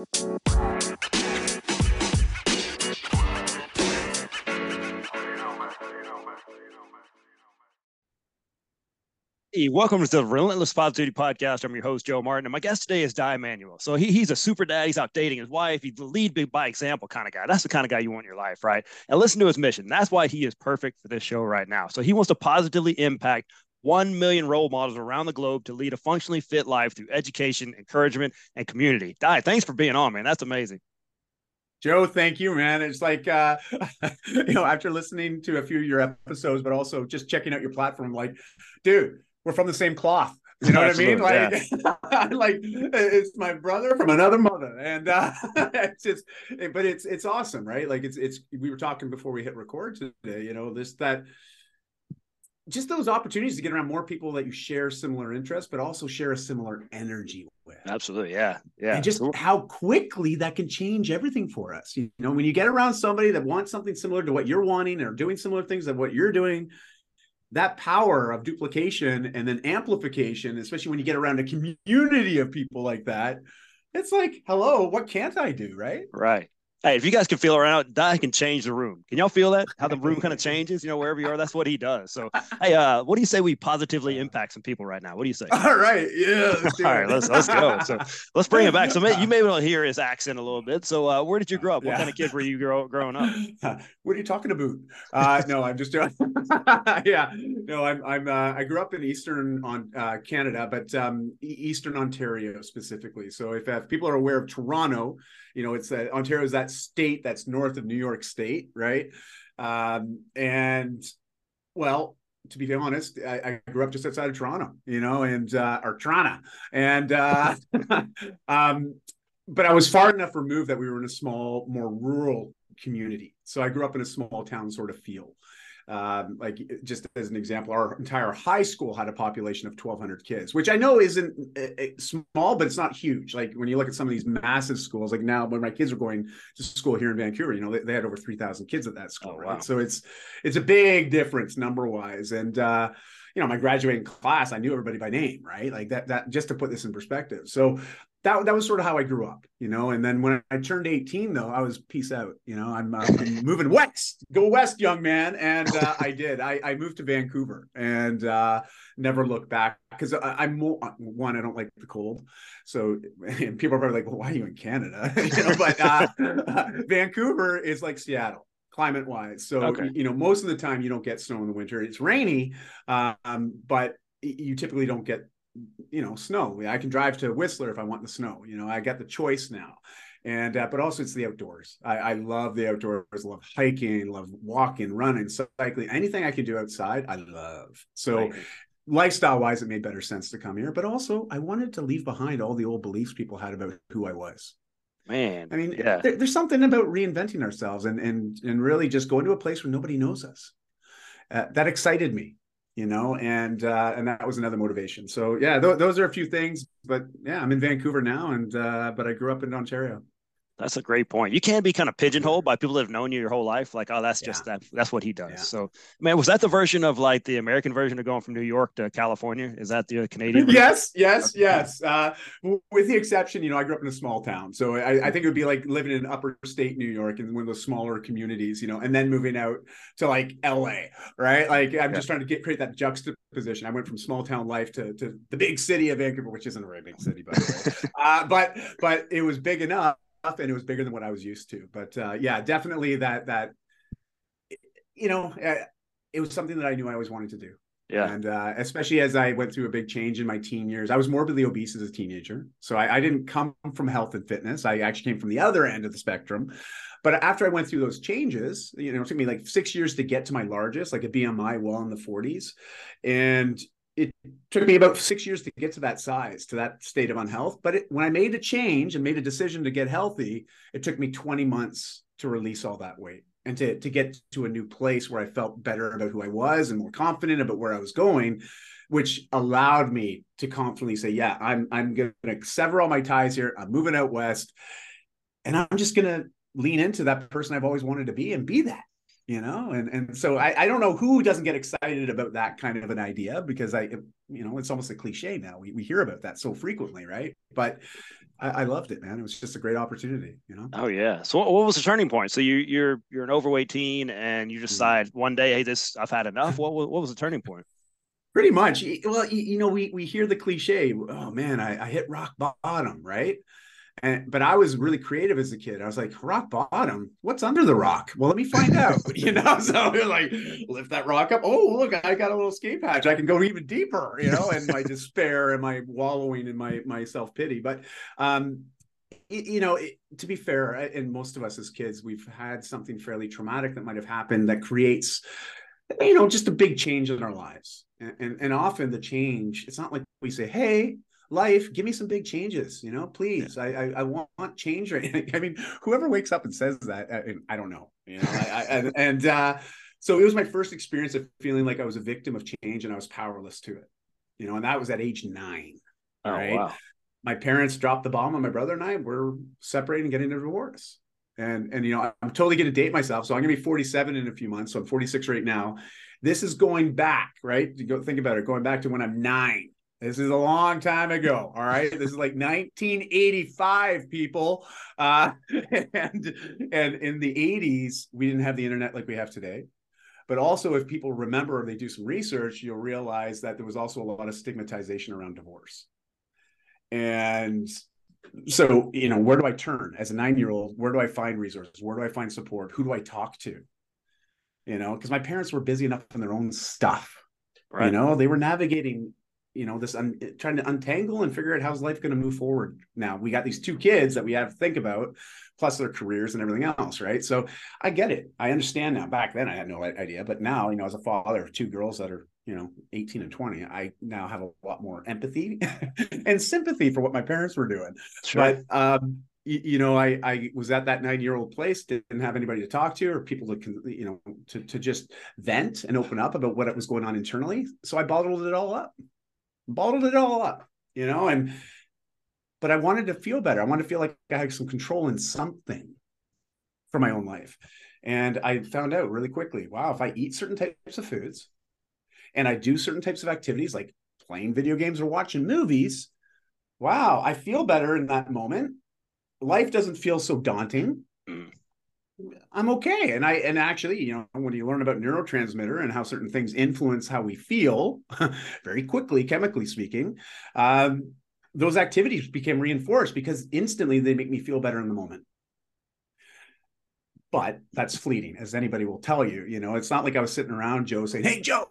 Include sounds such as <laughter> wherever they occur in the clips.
Hey, welcome to the Relentless Positivity Podcast. I'm your host, Joe Martin, and my guest today is Dai Manuel. So he, he's a super dad. He's out dating his wife. He's the lead big by example kind of guy. That's the kind of guy you want in your life, right? And listen to his mission. That's why he is perfect for this show right now. So he wants to positively impact 1 million role models around the globe to lead a functionally fit life through education, encouragement, and community. Dai, thanks for being on, man. That's amazing. Joe, thank you, man. It's like uh, <laughs> you know, after listening to a few of your episodes, but also just checking out your platform, like, dude, we're from the same cloth. You know what I mean? Like, yeah. like <laughs> it's my brother from another mother, and uh, <laughs> it's just, but it's it's awesome, right? Like it's it's. We were talking before we hit record today. You know, this that just those opportunities to get around more people that you share similar interests, but also share a similar energy with. Absolutely, yeah, yeah. And just cool. how quickly that can change everything for us. You know, when you get around somebody that wants something similar to what you're wanting or doing similar things that what you're doing, that power of duplication and then amplification, especially when you get around a community of people like that, it's like, hello, what can't I do? Right. Right. Hey, if you guys can feel around, I can change the room. Can y'all feel that? How the room kind of changes, you know, wherever you are. That's what he does. So, hey, uh, what do you say we positively impact some people right now? What do you say? <laughs> All right, yeah. All right, let's let's go. So let's bring it back. So you may be able to hear his accent a little bit. So, uh, where did you grow up? What yeah. kind of kid were you grow, growing up? <laughs> what are you talking about? Uh, no, I'm just doing. <laughs> yeah, no, I'm I'm uh, I grew up in Eastern on uh, Canada, but um, Eastern Ontario specifically. So if, if people are aware of Toronto you know, it's that Ontario is that state that's north of New York State, right? Um, and well, to be honest, I, I, grew up just outside of Toronto, you know, and uh, or Toronto, and uh, <laughs> um, but I was far enough removed that we were in a small, more rural community. So I grew up in a small town sort of feel. Um, like just as an example, our entire high school had a population of 1,200 kids, which I know isn't uh, small, but it's not huge. Like when you look at some of these massive schools, like now when my kids are going to school here in Vancouver, you know they, they had over 3,000 kids at that school, oh, right? So it's it's a big difference number wise, and uh, you know my graduating class, I knew everybody by name, right? Like that that just to put this in perspective. So that that was sort of how I grew up, you know. And then when I turned 18, though, I was peace out. You know, I'm, uh, I'm <laughs> moving west, go west, young man. And uh, I did. I, I moved to Vancouver and uh, never looked back because I'm one. I don't like the cold, so people are probably like, "Well, why are you in Canada?" <laughs> you know, but uh, <laughs> Vancouver is like Seattle climate wise. So okay. you know, most of the time you don't get snow in the winter. It's rainy, um, but you typically don't get you know snow. I can drive to whistler if i want the snow you know i got the choice now. And uh, but also it's the outdoors. I, I love the outdoors love hiking love walking running cycling anything i can do outside i love. So right. lifestyle wise it made better sense to come here but also i wanted to leave behind all the old beliefs people had about who i was. Man i mean yeah. there, there's something about reinventing ourselves and and and really just going to a place where nobody knows us uh, that excited me you know and uh and that was another motivation. So yeah th- those are a few things but yeah i'm in vancouver now and uh but i grew up in ontario that's a great point. You can be kind of pigeonholed by people that have known you your whole life. Like, oh, that's just yeah. that. That's what he does. Yeah. So, man, was that the version of like the American version of going from New York to California? Is that the Canadian? Version? yes, yes, okay. yes. Uh, with the exception, you know, I grew up in a small town, so I, I think it would be like living in upper state New York in one of those smaller communities, you know, and then moving out to like L.A. Right? Like, I'm yeah. just trying to get create that juxtaposition. I went from small town life to to the big city of Vancouver, which isn't a very big city, by the way. <laughs> uh, but but it was big enough and it was bigger than what I was used to. But uh, yeah, definitely that that you know uh, it was something that I knew I always wanted to do. Yeah, and uh, especially as I went through a big change in my teen years, I was morbidly obese as a teenager. So I, I didn't come from health and fitness. I actually came from the other end of the spectrum. But after I went through those changes, you know, it took me like six years to get to my largest, like a BMI well in the 40s. And it took me about six years to get to that size, to that state of unhealth. But it, when I made a change and made a decision to get healthy, it took me 20 months to release all that weight and to, to get to a new place where I felt better about who I was and more confident about where I was going, which allowed me to confidently say, yeah, I'm, I'm going to sever all my ties here. I'm moving out West and I'm just going to lean into that person I've always wanted to be and be that you know and and so I, I don't know who doesn't get excited about that kind of an idea because i you know it's almost a cliche now we, we hear about that so frequently right but I, I, loved it, man. It was just a great opportunity, you know. Oh yeah. So what, what was the turning point? So you you're you're an overweight teen, and you mm-hmm. decide mm-hmm. one day, hey, this I've had enough. What what was the turning point? Pretty much. Well, you know, we we hear the cliche. Oh man, I, I hit rock bottom, right? And but I was really creative as a kid. I was like, rock bottom. What's under the rock? Well, let me find out. <laughs> you know, so <laughs> like lift that rock up. Oh, look, I got a little escape hatch. I can go even deeper. You know, and my despair and my wallowing in my my self pity. But um, you know, it, to be fair, and most of us as kids, we've had something fairly traumatic that might have happened that creates, you know, just a big change in our lives and, and, and often the change it's not like we say hey life give me some big changes you know please yeah. I, I, I want change right <laughs> i mean whoever wakes up and says that I, I don't know you know I, I, and, <laughs> and uh, so it was my first experience of feeling like i was a victim of change and i was powerless to it you know and that was at age nine oh, right wow. my parents dropped the bomb on my brother and i we're separating getting a divorce and and you know i'm totally going to date myself so i'm going to be 47 in a few months so i'm 46 right now this is going back, right? You go think about it, going back to when I'm nine. This is a long time ago. All right. This is like 1985, people. Uh, <laughs> and and in the 80s, we didn't have the internet like we have today. But also, if people remember or they do some research, you'll realize that there was also a lot of stigmatization around divorce. And so, you know, where do I turn as a nine year old? Where do I find resources? Where do I find support? Who do I talk to? you know, because my parents were busy enough in their own stuff. Right. You know, they were navigating, you know, this un- trying to untangle and figure out how's life going to move forward. Now we got these two kids that we have to think about, plus their careers and everything else, right? So I get it. I understand now. Back then I had no idea, but now, you know, as a father of two girls that are, you know, 18 and 20, I now have a lot more empathy <laughs> and sympathy for what my parents were doing. Sure. But um, you, you know, I I was at that nine year old place, didn't have anybody to talk to or people to you know to to just vent and open up about what was going on internally. So I bottled it all up, bottled it all up, you know, and but I wanted to feel better. I wanted to feel like I had some control in something for my own life. And I found out really quickly, wow, if I eat certain types of foods and I do certain types of activities like playing video games or watching movies, wow, I feel better in that moment life doesn't feel so daunting. Mm. I'm okay. And I and actually, you know, when you learn about neurotransmitter and how certain things influence how we feel <laughs> very quickly, chemically speaking, um, those activities became reinforced because instantly they make me feel better in the moment. But that's fleeting, as anybody will tell you. You know, it's not like I was sitting around Joe saying, Hey Joe,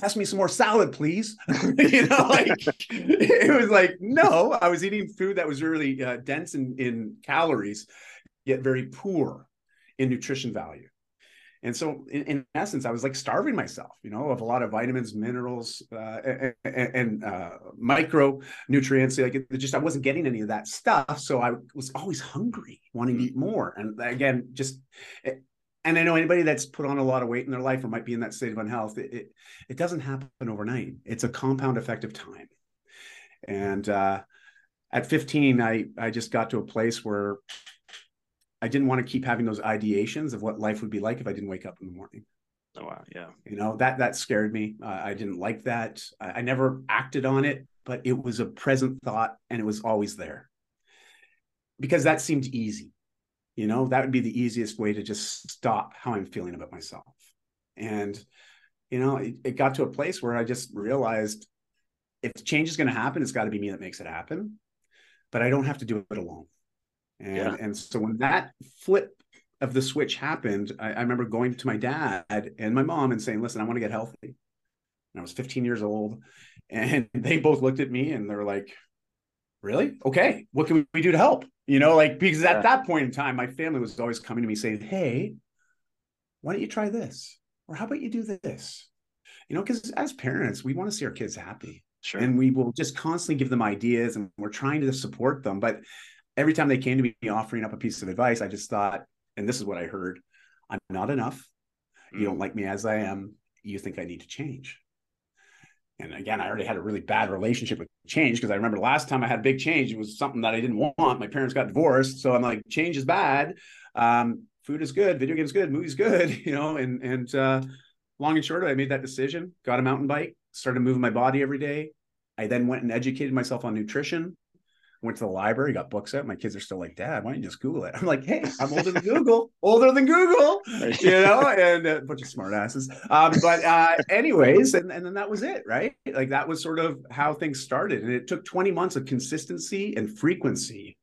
pass me some more salad, please. <laughs> you know, like <laughs> it was like, no, I was eating food that was really uh, dense in, in calories, yet very poor in nutrition value. And so, in, in, essence, I was like starving myself, you know, of a lot of vitamins, minerals, uh, and, and uh, micronutrients. Like it just, I wasn't getting any of that stuff. So I was always hungry, wanting to eat more. And again, just and I know anybody that's put on a lot of weight in their life or might be in that state of unhealth, it, it, it doesn't happen overnight. It's a compound effect of time. And uh, at 15, I, I just got to a place where I didn't want to keep having those ideations of what life would be like if I didn't wake up in the morning. Oh wow, yeah. You know that that scared me. Uh, I didn't like that. I, I never acted on it, but it was a present thought, and it was always there because that seemed easy you know that would be the easiest way to just stop how i'm feeling about myself and you know it, it got to a place where i just realized if change is going to happen it's got to be me that makes it happen but i don't have to do it alone and yeah. and so when that flip of the switch happened I, I remember going to my dad and my mom and saying listen i want to get healthy. And i was 15 years old <laughs> and they both looked at me and they're like really? Okay. What can we do to help? You know like because at that point in time my family was always coming to me saying hey why don't you try this? Or how about you do this? You know because as parents we want to see our kids happy. Sure. And we will just constantly give them ideas and we're trying to support them. But every time they came to me offering up a piece of advice i just thought and this is what i heard i'm not enough you don't mm. like me as i am you think i need to change and again, I already had a really bad relationship with change because I remember last time I had a big change, it was something that I didn't want. My parents got divorced, so I'm like, change is bad. Um, food is good, video games good, movies good, <laughs> you know. And and uh, long and short, I made that decision. Got a mountain bike, started moving my body every day. I then went and educated myself on nutrition. Went to the library, got books out. My kids are still like, Dad, why don't you just Google it? I'm like, hey, I'm older than Google, older than Google, you know, <laughs> and a bunch of smart asses. Um, but uh, anyways, and, and then that was it, right? Like that was sort of how things started. And it took 20 months of consistency and frequency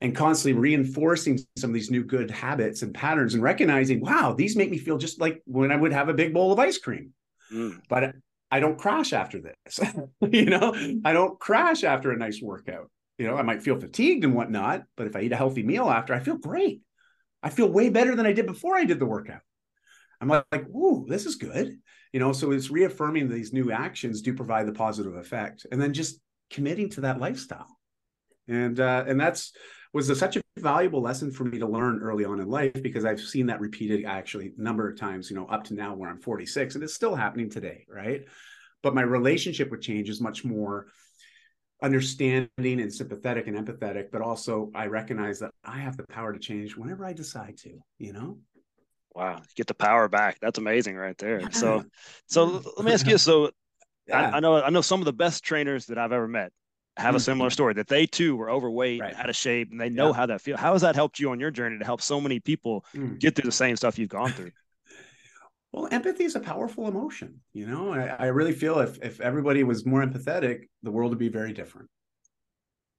and constantly reinforcing some of these new good habits and patterns and recognizing, wow, these make me feel just like when I would have a big bowl of ice cream. Mm. But I don't crash after this. <laughs> you know, I don't crash after a nice workout. You know, I might feel fatigued and whatnot, but if I eat a healthy meal after, I feel great. I feel way better than I did before I did the workout. I'm like, ooh, this is good. You know, so it's reaffirming these new actions do provide the positive effect, and then just committing to that lifestyle. And uh, and that's was a, such a valuable lesson for me to learn early on in life because I've seen that repeated actually a number of times, you know, up to now where I'm 46, and it's still happening today, right? But my relationship with change is much more understanding and sympathetic and empathetic, but also I recognize that I have the power to change whenever I decide to, you know? Wow, get the power back. That's amazing right there. Yeah. So so let me ask you so yeah. I, I, know I know some of the best trainers that I've ever met have a similar mm-hmm. story that they too were overweight, right. out of shape, and they know yeah. how that feels. How has that helped you on your journey to help so many people mm. get through the same stuff you've gone through? Well, empathy is a powerful emotion. You know, I, I, really feel if if everybody was more empathetic, the world would be very different.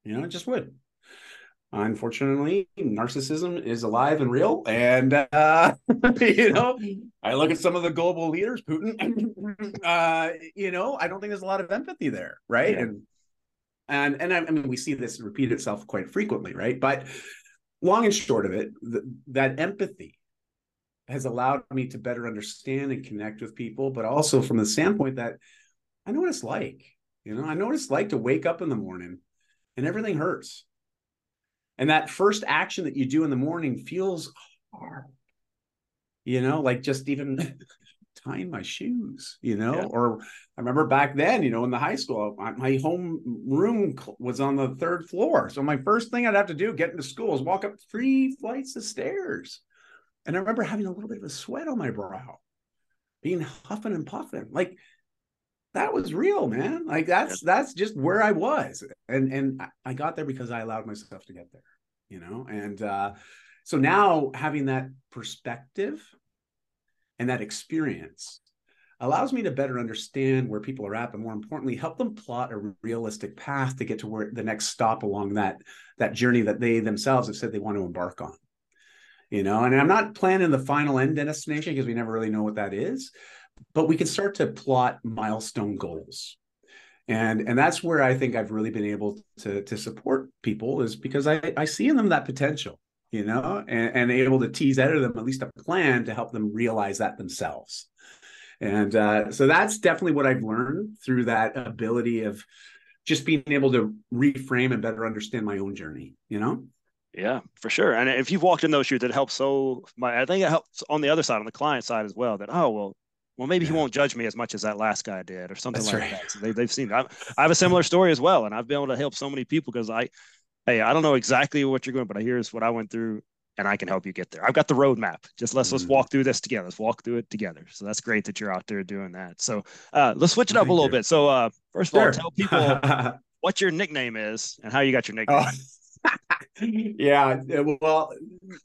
You know, it just would. Unfortunately, narcissism is alive and real, and uh, <laughs> you know, I look at some of the global leaders, Putin. <clears throat> uh, you know, I don't think there's a lot of empathy there, right? Yeah. And and and I, I, mean, we see this repeat itself quite frequently, right? But long and short of it, that empathy has allowed me to better understand and connect with people, but also from the standpoint that I know what it's like. You know, I know what it's like to wake up in the morning and everything hurts. And that first action that you do in the morning feels hard. You know, like just even <laughs> tying my shoes, you know, yeah. or I remember back then, you know, in the high school, my home room was on the third floor. So my first thing I'd have to do get into school is walk up three flights of stairs and I remember having a little bit of a sweat on my brow, being huffing and puffing. Like that was real, man. Like that's that's just where I was. And and I got there because I allowed myself to get there, you know? And uh so now having that perspective and that experience allows me to better understand where people are at but more importantly help them plot a realistic path to get to where the next stop along that that journey that they themselves have said they want to embark on you know and i'm not planning the final end destination because we never really know what that is but we can start to plot milestone goals. And and that's where i think i've really been able to to support people is because i i see in them that potential you know and, and able to tease out of them at least a plan to help them realize that themselves. And uh, so that's definitely what i've learned through that ability of just being able to reframe and better understand my own journey you know yeah, for sure. And if you've walked in those shoes, it helps so my I think it helps on the other side, on the client side as well, that oh well, well maybe yeah. he won't judge me as much as that last guy did or something That's like right. that. So they, they've seen I, I have a similar story as well. And I've been able to help so many people because I hey, I don't know exactly what you're going, but here's what I went through and I can help you get there. I've got the roadmap. Just let's mm-hmm. let's walk through this together. Let's walk through it together. So that's great that you're out there doing that. So uh, let's switch it up Thank a little you. bit. So uh, first of sure. all, tell people <laughs> what your nickname is and how you got your nickname. Oh yeah well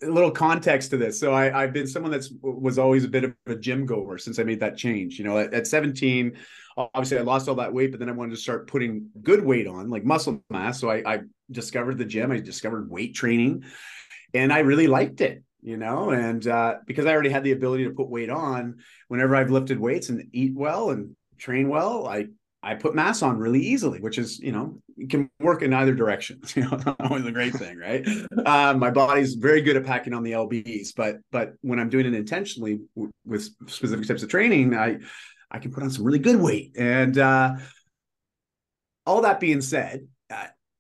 a little context to this. So I, i've been someone that's was always a bit of a gym goer since i made that change. You know at, at 17 obviously i lost all that weight but then i wanted to start putting good weight on like muscle mass. So i, I discovered the gym i discovered weight training and i really liked it you know and uh, because i already had the ability to put weight on whenever i've lifted weights and eat well and train well i I put mass on really easily, which is, you know, can work in either direction. <laughs> You know, not always a great thing, right? Um, my body's very good at packing on the lbs, but but when I'm doing it intentionally w- with specific types of training, I I can put on some really good weight. And uh, all that being said,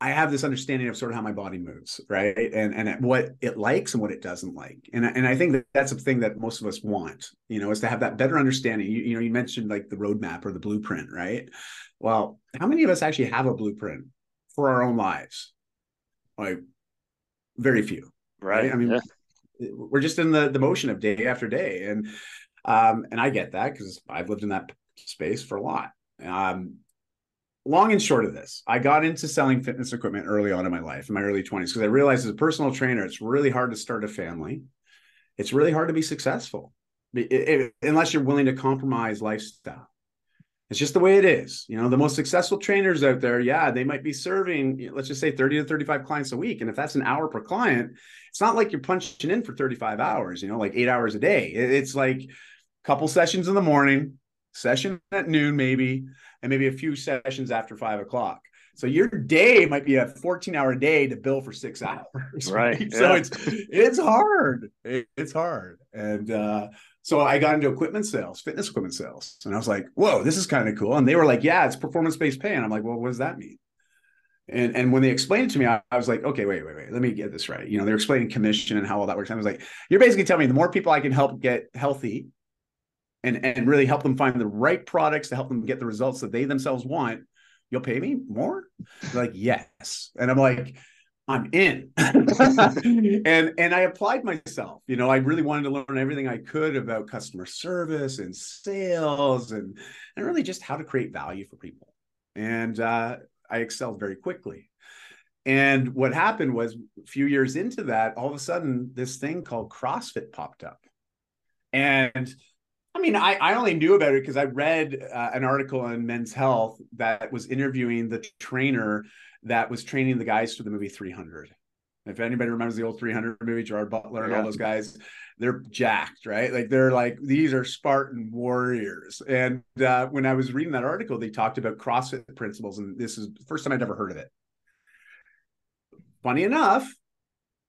I have this understanding of sort of how my body moves, right, and and what it likes and what it doesn't like, and and I think that that's a thing that most of us want, you know, is to have that better understanding. You, you know, you mentioned like the roadmap or the blueprint, right? Well, how many of us actually have a blueprint for our own lives? Like, very few, right? right? I mean, yeah. we're just in the the motion of day after day, and um, and I get that because I've lived in that space for a lot. Um, long and short of this, I got into selling fitness equipment early on in my life, in my early 20s, because I realized as a personal trainer, it's really hard to start a family. It's really hard to be successful it, it, unless you're willing to compromise lifestyle. It's just the way it is. You know, the most successful trainers out there, yeah, they might be serving, let's just say 30 to 35 clients a week. And if that's an hour per client, it's not like you're punching in for 35 hours, you know, like eight hours a day. It's like a couple sessions in the morning, session at noon, maybe, and maybe a few sessions after five o'clock. So your day might be a 14 hour day to bill for six <laughs> hours. Right. <laughs> right? Yeah. So it's it's hard. It's hard. And uh so I got into equipment sales, fitness equipment sales. And I was like, whoa, this is kind of cool. And they were like, yeah, it's performance-based pay. And I'm like, well, what does that mean? And, and when they explained it to me, I, I, was like, okay, wait, wait, wait, let me get this right. You know, they're explaining commission and how all that works. And I was like, you're basically telling me the more people I can help get healthy and, and really help them find the right products to help them get the results that they themselves want, you'll pay me more? They're like, yes. And I'm like, I'm in. <laughs> and and I applied myself. You know, I really wanted to learn everything I could about customer service and sales and and really just how to create value for people. And uh, I excelled very quickly. And what happened was a few years into that, all of a sudden, this thing called CrossFit popped up. And I mean, I, I only knew about it because I read uh, an article on Men's Health that was interviewing the trainer that was training the guys for the movie 300. If anybody remembers the old 300 movie, Gerard Butler and yeah. all those guys, they're jacked, right? Like they're like these are Spartan warriors. And uh, when I was reading that article, they talked about CrossFit principles, and this is the first time I'd ever heard of it. Funny enough,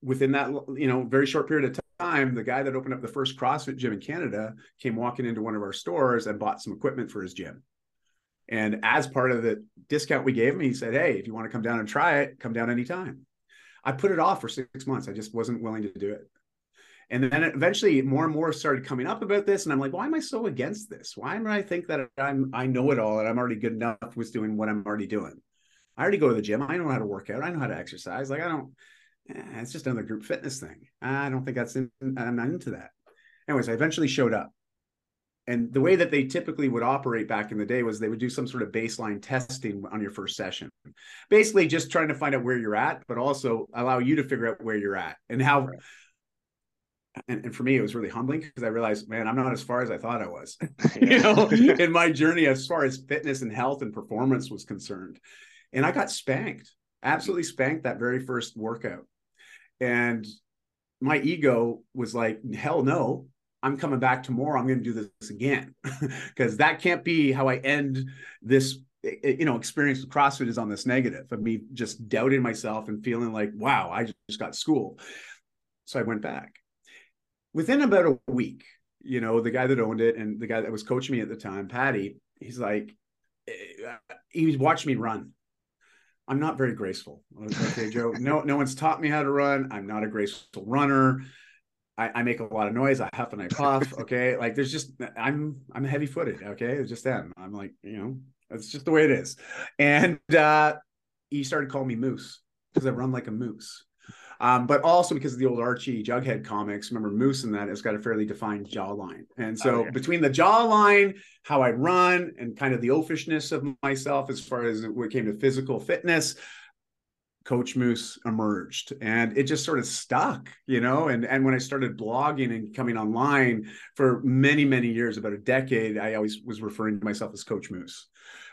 within that you know very short period of time, the guy that opened up the first CrossFit gym in Canada came walking into one of our stores and bought some equipment for his gym. And as part of the discount we gave him, he said, Hey, if you want to come down and try it, come down anytime. I put it off for six months. I just wasn't willing to do it. And then eventually more and more started coming up about this. And I'm like, why am I so against this? Why am I think that I'm I know it all and I'm already good enough with doing what I'm already doing? I already go to the gym. I know how to work out. I know how to exercise. Like I don't, eh, it's just another group fitness thing. I don't think that's in, I'm not into that. Anyways, I eventually showed up and the way that they typically would operate back in the day was they would do some sort of baseline testing on your first session basically just trying to find out where you're at but also allow you to figure out where you're at and how right. and, and, for me it was really humbling because i realized man i'm not as far as i thought i was <laughs> <laughs> you know in my journey as far as fitness and health and performance was concerned and i got spanked absolutely spanked that very first workout and my ego was like hell no I'm coming back tomorrow. I'm going to do this again <laughs> because that can't be how I end this you know experience with CrossFit is on this negative of me just doubting myself and feeling like wow I just got schooled. So I went back. Within about a week, you know, the guy that owned it and the guy that was coaching me at the time, Patty, he's like, eh, he was watching me run. I'm not very graceful. Okay, Joe. No, no one's taught me how to run. I'm not a graceful runner. I, I, make a lot of noise. I huff and I puff. <laughs> Okay, like there's just I'm I'm heavy footed. Okay, it's just them. I'm like you know it's just the way it is. And uh, he started calling me Moose because I run like a moose. Um, but also because of the old Archie Jughead comics, remember Moose in that has got a fairly defined jawline. And so oh, yeah. between the jawline, how I run, and kind of the oafishness of myself as far as what came to physical fitness, Coach Moose emerged and it just sort of stuck, you know. And and when I started blogging and coming online for many, many years, about a decade, I always was referring to myself as Coach Moose.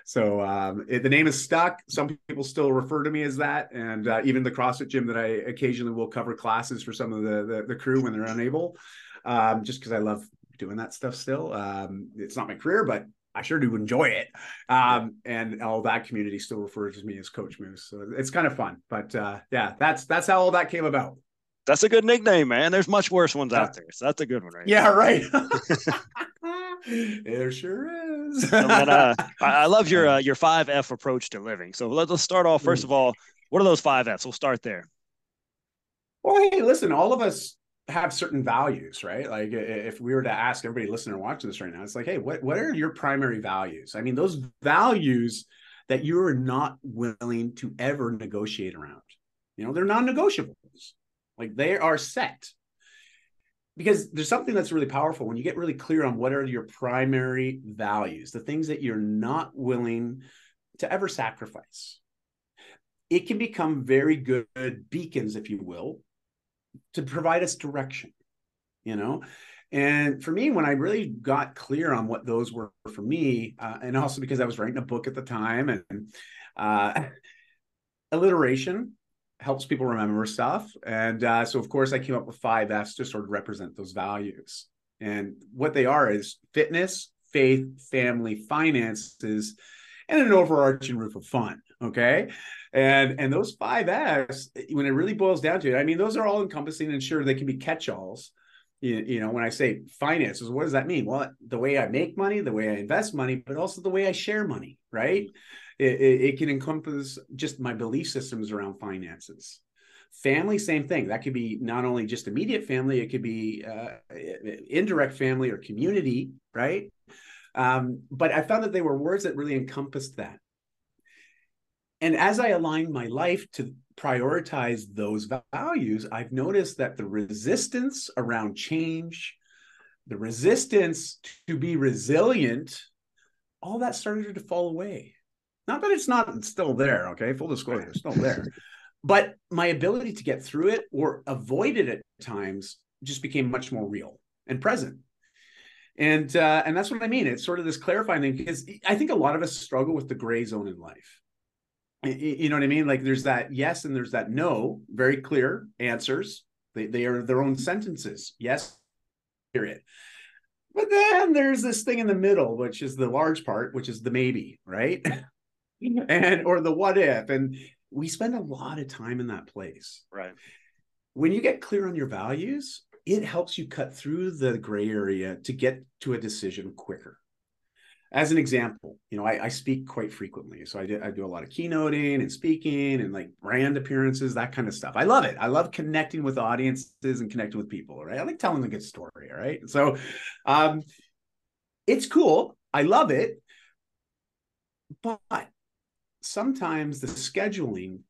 So um, it, the name is stuck. Some people still refer to me as that, and uh, even the CrossFit gym that I occasionally will cover classes for some of the the, the crew when they're unable, um, just because I love doing that stuff still. Um, it's not my career, but I sure do enjoy it. Um, and all that community still refers to me as Coach Moose. So it's kind of fun. But uh, yeah, that's that's how all that came about. That's a good nickname, man. There's much worse ones out there. So that's a good one, right? Yeah, right. <laughs> <laughs> there sure is. then, uh, <laughs> I love your uh, your five F approach to living. So let's, let's start off. First of all, what are those five Fs? We'll start there. Well, hey, listen, all of us have certain values, right? Like if we were to ask everybody listening or watching this right now, it's like, hey, what what are your primary values? I mean, those values that you are not willing to ever negotiate around. You know, they're non-negotiables. Like they are set. Because there's something that's really powerful when you get really clear on what are your primary values, the things that you're not willing to ever sacrifice. It can become very good beacons, if you will, to provide us direction, you know? And for me, when I really got clear on what those were for me, uh, and also because I was writing a book at the time, and uh, <laughs> alliteration helps people remember stuff. And uh, so, of course, I came up with five F's to sort of represent those values. And what they are is fitness, faith, family, finances, and an overarching roof of fun. Okay. And and those five F's, when it really boils down to it, I mean, those are all encompassing and sure they can be catch-alls. You, you know, when I say finances, what does that mean? Well, the way I make money, the way I invest money, but also the way I share money, right? It, it, it can encompass just my belief systems around finances. Family, same thing. That could be not only just immediate family, it could be uh, indirect family or community, right? Um, but I found that they were words that really encompassed that. And as I aligned my life to prioritize those values, I've noticed that the resistance around change, the resistance to be resilient, all that started to fall away. Not that it's not still there, okay? Full disclosure, it's still there. But my ability to get through it or avoid it at times just became much more real and present. And uh, and that's what I mean. It's sort of this clarifying thing because I think a lot of us struggle with the gray zone in life. You know what I mean? Like there's that yes and there's that no, very clear answers. They, they are their own sentences. Yes, period. But then there's this thing in the middle, which is the large part, which is the maybe, right? <laughs> <laughs> and or the what if. And we spend a lot of time in that place. Right. When you get clear on your values, it helps you cut through the gray area to get to a decision quicker. As an example, you know, I, I speak quite frequently. So I do, I do a lot of keynoting and speaking and like brand appearances, that kind of stuff. I love it. I love connecting with audiences and connecting with people, right? I like telling a good story, right? So um, it's cool. I love it. But sometimes the scheduling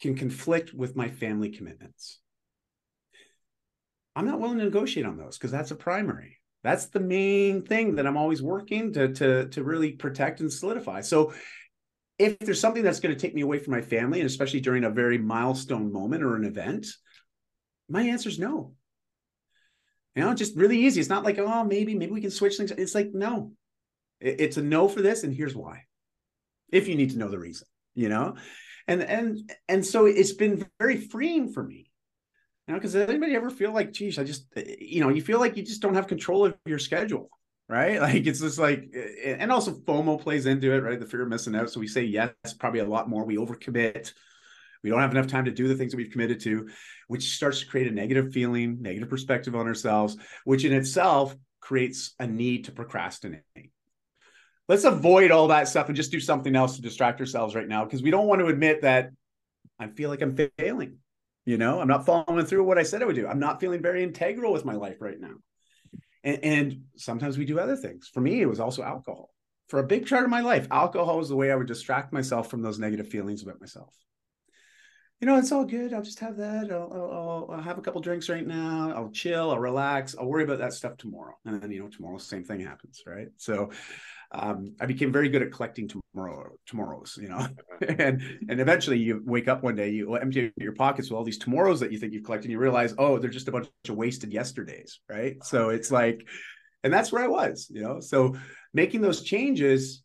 can conflict with my family commitments. I'm not willing to negotiate on those because that's a primary. That's the main thing that I'm always working to, to, to really protect and solidify. So if there's something that's going to take me away from my family, and especially during a very milestone moment or an event, my answer is no. You know, just really easy. It's not like, oh, maybe, maybe we can switch things. It's like, no, it's a no for this, and here's why. If you need to know the reason, you know, and and and so it's been very freeing for me you know, because anybody ever feel like, geez, I just, you know, you feel like you just don't have control of your schedule, right? <laughs> Like it's just like, and also FOMO plays into it, right? The fear of missing out. So we say yes, probably a lot more. We overcommit. We don't have enough time to do the things that we've committed to, which starts to create a negative feeling, negative perspective on ourselves, which in itself creates a need to procrastinate. Let's avoid all that stuff and just do something else to distract ourselves right now because we don't want to admit that I feel like I'm failing. You know, I'm not following through what I said I would do. I'm not feeling very integral with my life right now. And, and sometimes we do other things. For me, it was also alcohol. For a big part of my life, alcohol was the way I would distract myself from those negative feelings about myself. You know, it's all good. I'll just have that. I'll, I'll, I'll have a couple drinks right now. I'll chill. I'll relax. I'll worry about that stuff tomorrow. And then, you know, tomorrow, the same thing happens. Right. So, um, I became very good at collecting tomorrow tomorrows, you know, <laughs> <laughs> and and eventually you wake up one day, you empty your pockets with all these tomorrows that you think you've collected, and you realize, oh, they're just a bunch of wasted yesterdays, right? So it's like, and that's where I was, you know. So making those changes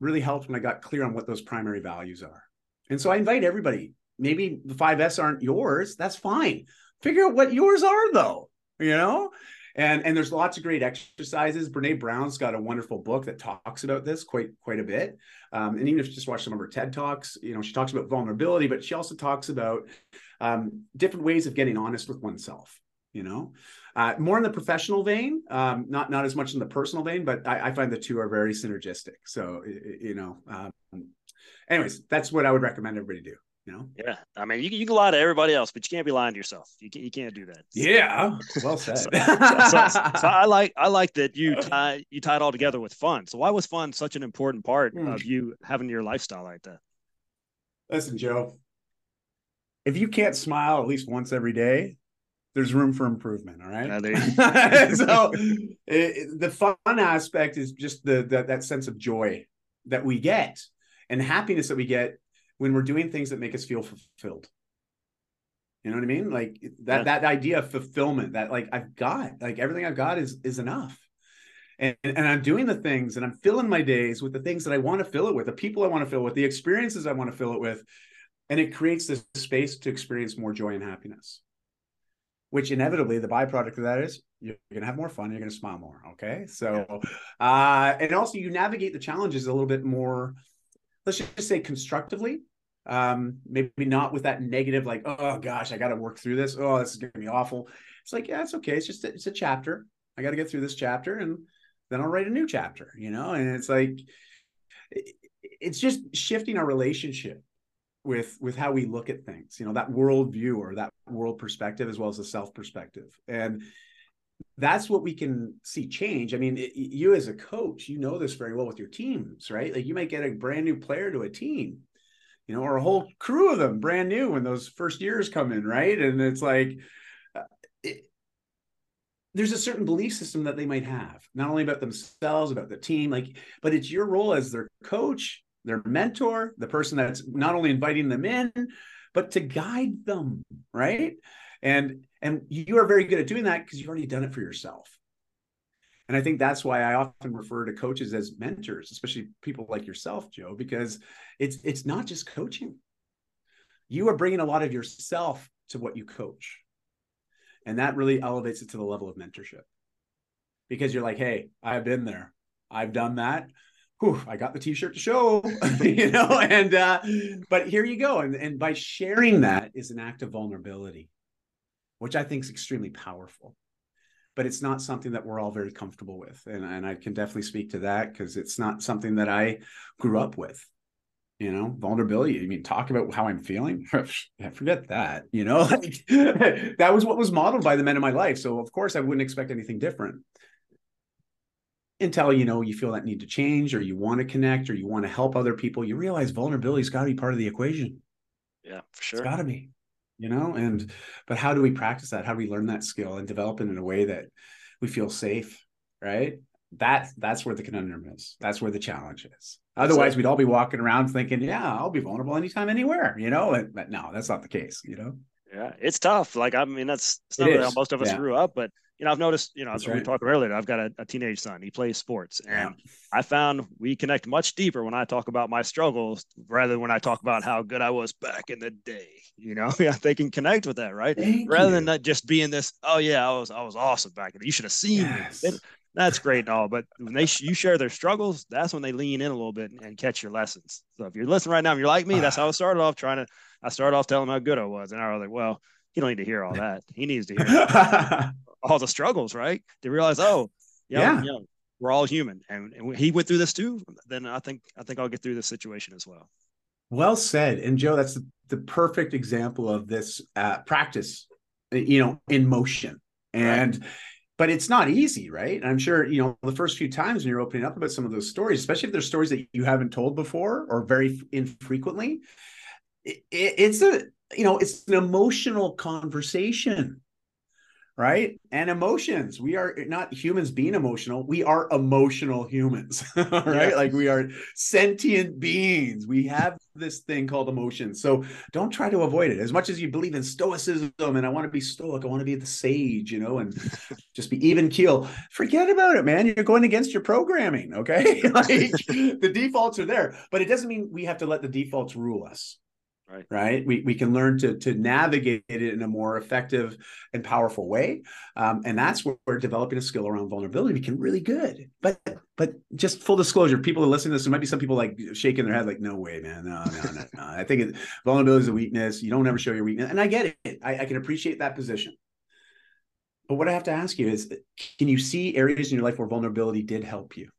really helped when I got clear on what those primary values are. And so I invite everybody. Maybe the five S aren't yours. That's fine. Figure out what yours are, though. You know, and and there's lots of great exercises. Brene Brown's got a wonderful book that talks about this quite quite a bit. Um, and even if you just watch some of her TED talks, you know she talks about vulnerability, but she also talks about um, different ways of getting honest with oneself. You know, uh, more in the professional vein, um, not not as much in the personal vein, but I, I find the two are very synergistic. So you know, um, anyways, that's what I would recommend everybody do. You know? Yeah. I mean, you, you can lie to everybody else, but you can't be lying to yourself. You can't, you can't do that. Yeah. <laughs> Well said. so, so, so, so, <laughs> I like, I like that you <laughs> tie, you tie it all together with fun. So why was fun such an important part mm. of you having your lifestyle like that? Listen, Joe, if you can't smile at least once every day, there's room for improvement. All right. So it, the fun aspect is just the, the that sense of joy that we get and happiness that we get when we're doing things that make us feel fulfilled. You know what I mean? Like that yeah. that idea of fulfillment that like I've got like everything I've got is is enough. And, and I'm doing the things and I'm filling my days with the things that I want to fill it with, the people I want to fill with, the experiences I want to fill it with. And it creates this space to experience more joy and happiness, which inevitably the byproduct of that is you're going to have more fun. You're going to smile more. Okay. So, uh, and also you navigate the challenges a little bit more, let's just say constructively um, maybe not with that negative, like, oh gosh, I got to work through this. Oh, this is to be awful. It's like, yeah, it's okay. It's just, a, it's a chapter. I got to get through this chapter and then I'll write a new chapter, you know? And it's like, it's just shifting our relationship with with how we look at things you know that world view or that world perspective as well as the self perspective and that's what we can see change i mean it, you as a coach you know this very well with your teams right like you might get a brand new player to a team you know, or a whole crew of them brand new when those first years come in, right? And it's like, uh, there's a certain belief system that they might have, not only about themselves, about the team, like, but it's your role as their coach, their mentor, the person that's not only inviting them in, but to guide them, right? And and you are very good at doing that because you've already done it for yourself. And I think that's why I often refer to coaches as mentors, especially people like yourself, Joe, because it's it's not just coaching. You are bringing a lot of yourself to what you coach. And that really elevates it to the level of mentorship. Because you're like, "Hey, I've been there. I've done that. Whew, I got the t-shirt to show, <laughs> you know, and uh, but here you go. And, and by sharing that is an act of vulnerability, which I think is extremely powerful but it's not something that we're all very comfortable with. And, and I can definitely speak to that because it's not something that I grew up with. You know, vulnerability. I mean, talk about how I'm feeling. <laughs> Forget that. You know, <laughs> like that was what was modeled by the men in my life. So of course I wouldn't expect anything different until you know you feel that need to change or you want to connect or you want to help other people you realize vulnerability's got to be part of the equation yeah for sure it's got to be you know and but how do we practice that? How do we learn that skill and develop it in a way that we feel safe right? That that's where the conundrum is. That's where the challenge is. Otherwise we'd all be walking around thinking yeah i'll be vulnerable anytime anywhere you know but no that's not the case you know? Yeah it's tough. Like i mean that's not how most of us yeah. grew up but you know, I've noticed, you know, as right. we talked earlier, I've got a, a, teenage son. He plays sports, and yeah. I found we connect much deeper when I talk about my struggles rather than when I talk about how good I was back in the day. You know, <laughs> yeah, they can connect with that, right? Thank rather you. than not just being this, oh yeah, I was I was awesome back then. You should have seen yes. me. It, that's great and all, but when they you share their struggles, that's when they lean in a little bit and, and catch your lessons. So if you're listening right now, and you're like me, that's how I started off trying to. I started off telling how good I was, and I was like, well, he don't need to hear all that. He needs to hear <laughs> all the struggles, right? To realize, oh, yeah, you know, we're all human, and, and he went through this too. Then I think I think I'll get through this situation as well. Well said, and Joe, that's the, the perfect example of this uh, practice, you know, in motion, and. Right. But it's not easy, right? And I'm sure you know the first few times when you're opening up about some of those stories, especially if there's stories that you haven't told before or very infrequently. It, it, it's a you know it's an emotional conversation right? And emotions. We are not humans being emotional. We are emotional humans, <laughs> right? Yeah. Like we are sentient beings. We have this thing called emotions. So don't try to avoid it. As much as you believe in stoicism and I want to be stoic, I want to be the sage, you know, and just be even keel. Forget about it, man. You're going against your programming, okay? <laughs> like the defaults are there, but it doesn't mean we have to let the defaults rule us right. right? We, we can learn to to navigate it in a more effective and powerful way um, and that's where, where developing a skill around vulnerability can really good. But but just full disclosure people are listening to this there might be some people like shaking their head like no way man. No no no, no. i think it, vulnerability is a weakness. You don't ever show your weakness. And i get it. I, I can appreciate that position. But what i have to ask you is can you see areas in your life where vulnerability did help you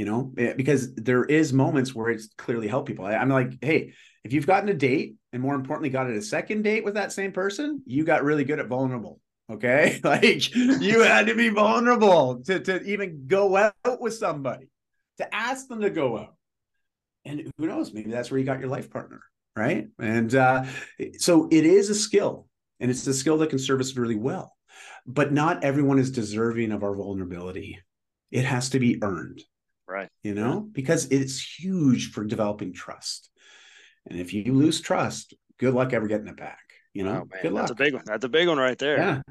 you know, eh, because there is moments where it's clearly helped people. I, am like, hey, if you've gotten a date and more importantly, got a second date with that same person, you got really good at vulnerable. Okay. <laughs> like you had to be vulnerable to, to even go out with somebody, to ask them to go out. And who knows, maybe that's where you got your life partner. Right. And uh, so it is a skill and it's a skill that can serve us really well. But not everyone is deserving of our vulnerability. It has to be earned Right. You know, because it's huge for developing trust. And if you lose trust, good luck ever getting it back. You know, oh, good luck. That's a big one. That's a big one right there. Yeah.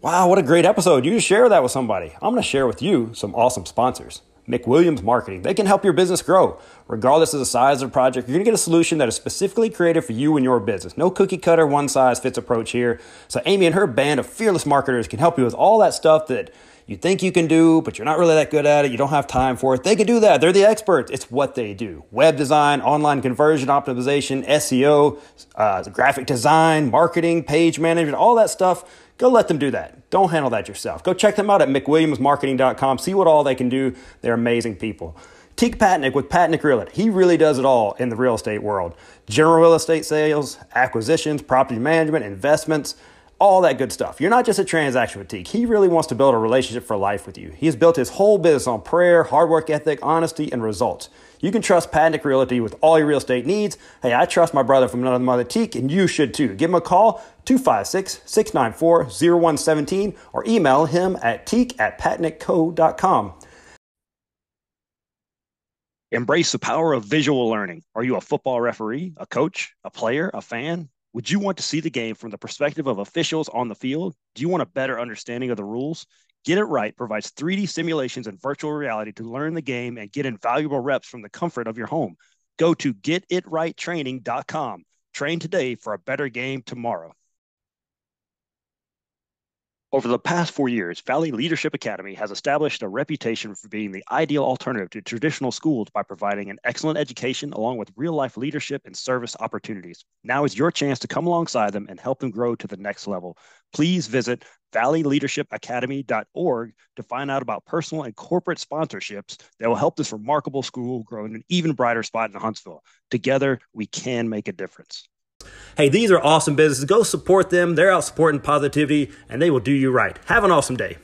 Wow, what a great episode. You just share that with somebody. I'm going to share with you some awesome sponsors. McWilliams Marketing. They can help your business grow. Regardless of the size of the project, you're going to get a solution that is specifically created for you and your business. No cookie cutter, one size fits approach here. So, Amy and her band of fearless marketers can help you with all that stuff that you think you can do, but you're not really that good at it. You don't have time for it. They can do that. They're the experts. It's what they do web design, online conversion optimization, SEO, uh, graphic design, marketing, page management, all that stuff Go let them do that. Don't handle that yourself. Go check them out at mcwilliamsmarketing.com. See what all they can do. They're amazing people. Teak Patnick with Patnick Realty. He really does it all in the real estate world. General real estate sales, acquisitions, property management, investments, all that good stuff. You're not just a transaction with Teak. He really wants to build a relationship for life with you. He has built his whole business on prayer, hard work ethic, honesty, and results. You can trust Patnick Realty with all your real estate needs. Hey, I trust my brother from another mother Teak, and you should too. Give him a call, 256 694 0117, or email him at teak at patnickco.com. Embrace the power of visual learning. Are you a football referee, a coach, a player, a fan? Would you want to see the game from the perspective of officials on the field? Do you want a better understanding of the rules? Get It Right provides 3D simulations and virtual reality to learn the game and get invaluable reps from the comfort of your home. Go to getitrighttraining.com. Train today for a better game tomorrow. Over the past four years, Valley Leadership Academy has established a reputation for being the ideal alternative to traditional schools by providing an excellent education along with real life leadership and service opportunities. Now is your chance to come alongside them and help them grow to the next level. Please visit valleyleadershipacademy.org to find out about personal and corporate sponsorships that will help this remarkable school grow in an even brighter spot in Huntsville. Together, we can make a difference. Hey, these are awesome businesses. Go support them. They're out supporting positivity and they will do you right. Have an awesome day.